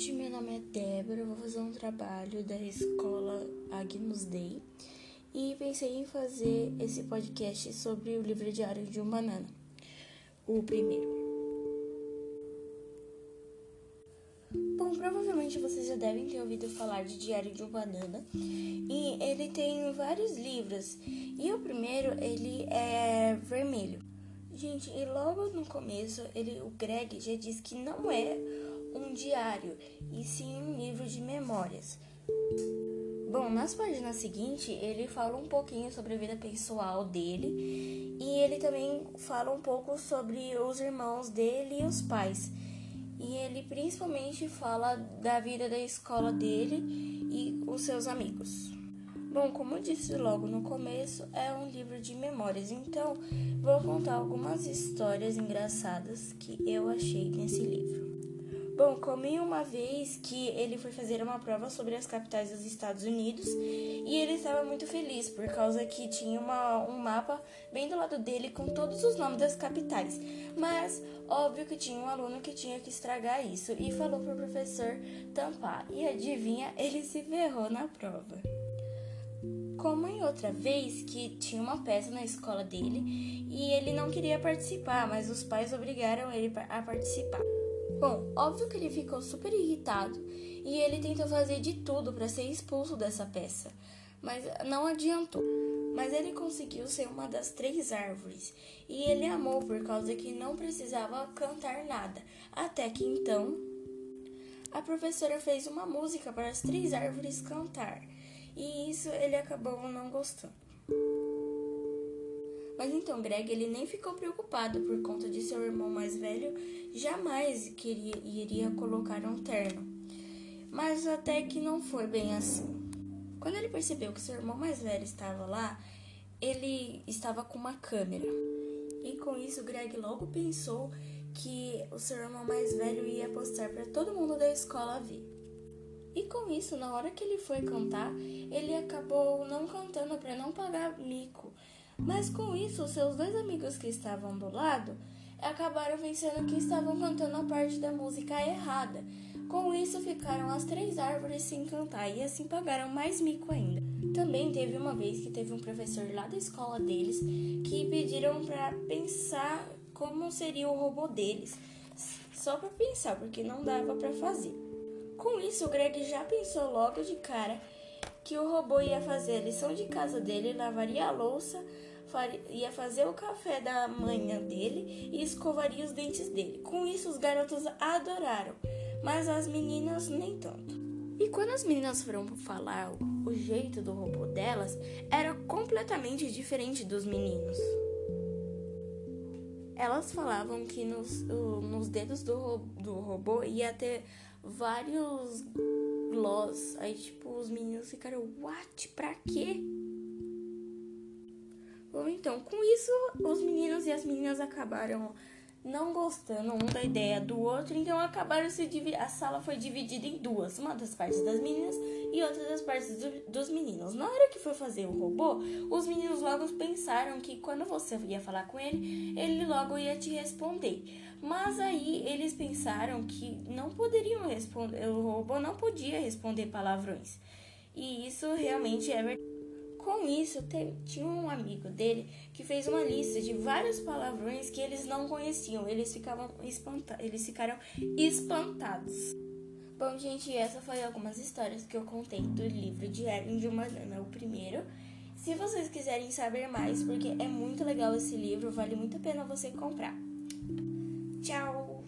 gente, meu nome é Débora, vou fazer um trabalho da escola Agnus Dei e pensei em fazer esse podcast sobre o livro diário de um banana, o primeiro. Bom, provavelmente vocês já devem ter ouvido falar de Diário de um Banana e ele tem vários livros e o primeiro ele é vermelho. Gente, e logo no começo ele, o Greg já disse que não é um diário, e sim um livro de memórias. Bom, nas páginas seguintes, ele fala um pouquinho sobre a vida pessoal dele e ele também fala um pouco sobre os irmãos dele e os pais. E ele principalmente fala da vida da escola dele e os seus amigos. Bom, como eu disse logo no começo, é um livro de memórias, então vou contar algumas histórias engraçadas que eu achei nesse livro. Bom, comi uma vez que ele foi fazer uma prova sobre as capitais dos Estados Unidos e ele estava muito feliz por causa que tinha uma, um mapa bem do lado dele com todos os nomes das capitais. Mas óbvio que tinha um aluno que tinha que estragar isso e falou para o professor tampar. E adivinha, ele se ferrou na prova. Como em outra vez que tinha uma peça na escola dele e ele não queria participar, mas os pais obrigaram ele a participar. Bom, óbvio que ele ficou super irritado e ele tentou fazer de tudo para ser expulso dessa peça, mas não adiantou. Mas ele conseguiu ser uma das três árvores e ele amou por causa que não precisava cantar nada. Até que então a professora fez uma música para as três árvores cantar e isso ele acabou não gostando. Mas então Greg ele nem ficou preocupado por conta de seu irmão mais velho jamais queria iria colocar um terno. Mas até que não foi bem assim. Quando ele percebeu que seu irmão mais velho estava lá, ele estava com uma câmera. E com isso Greg logo pensou que o seu irmão mais velho ia postar para todo mundo da escola ver. E com isso, na hora que ele foi cantar, ele acabou não cantando para não pagar mico mas com isso, seus dois amigos que estavam do lado acabaram vencendo que estavam cantando a parte da música errada. Com isso, ficaram as três árvores sem cantar e assim pagaram mais mico ainda. Também teve uma vez que teve um professor lá da escola deles que pediram para pensar como seria o robô deles, só para pensar, porque não dava para fazer. Com isso, o Greg já pensou logo de cara que o robô ia fazer a lição de casa dele, lavaria a louça, ia fazer o café da manhã dele e escovaria os dentes dele. Com isso, os garotos adoraram, mas as meninas nem tanto. E quando as meninas foram falar o jeito do robô delas, era completamente diferente dos meninos. Elas falavam que nos, nos dedos do, do robô ia ter vários gloss. Aí, tipo, os meninos ficaram, what? Pra quê? Então, com isso, os meninos e as meninas acabaram não gostando um da ideia do outro, então acabaram se. A sala foi dividida em duas, uma das partes das meninas e outra das partes do, dos meninos. Na hora que foi fazer o robô, os meninos logo pensaram que quando você ia falar com ele, ele logo ia te responder. Mas aí eles pensaram que não poderiam responder, o robô não podia responder palavrões. E isso realmente é verdade. Com isso, tinha um amigo dele que fez uma lista de vários palavrões que eles não conheciam. Eles, ficavam espanta eles ficaram espantados. Bom, gente, essa foi algumas histórias que eu contei do livro Diário de uma Dama, o primeiro. Se vocês quiserem saber mais, porque é muito legal esse livro, vale muito a pena você comprar. Tchau!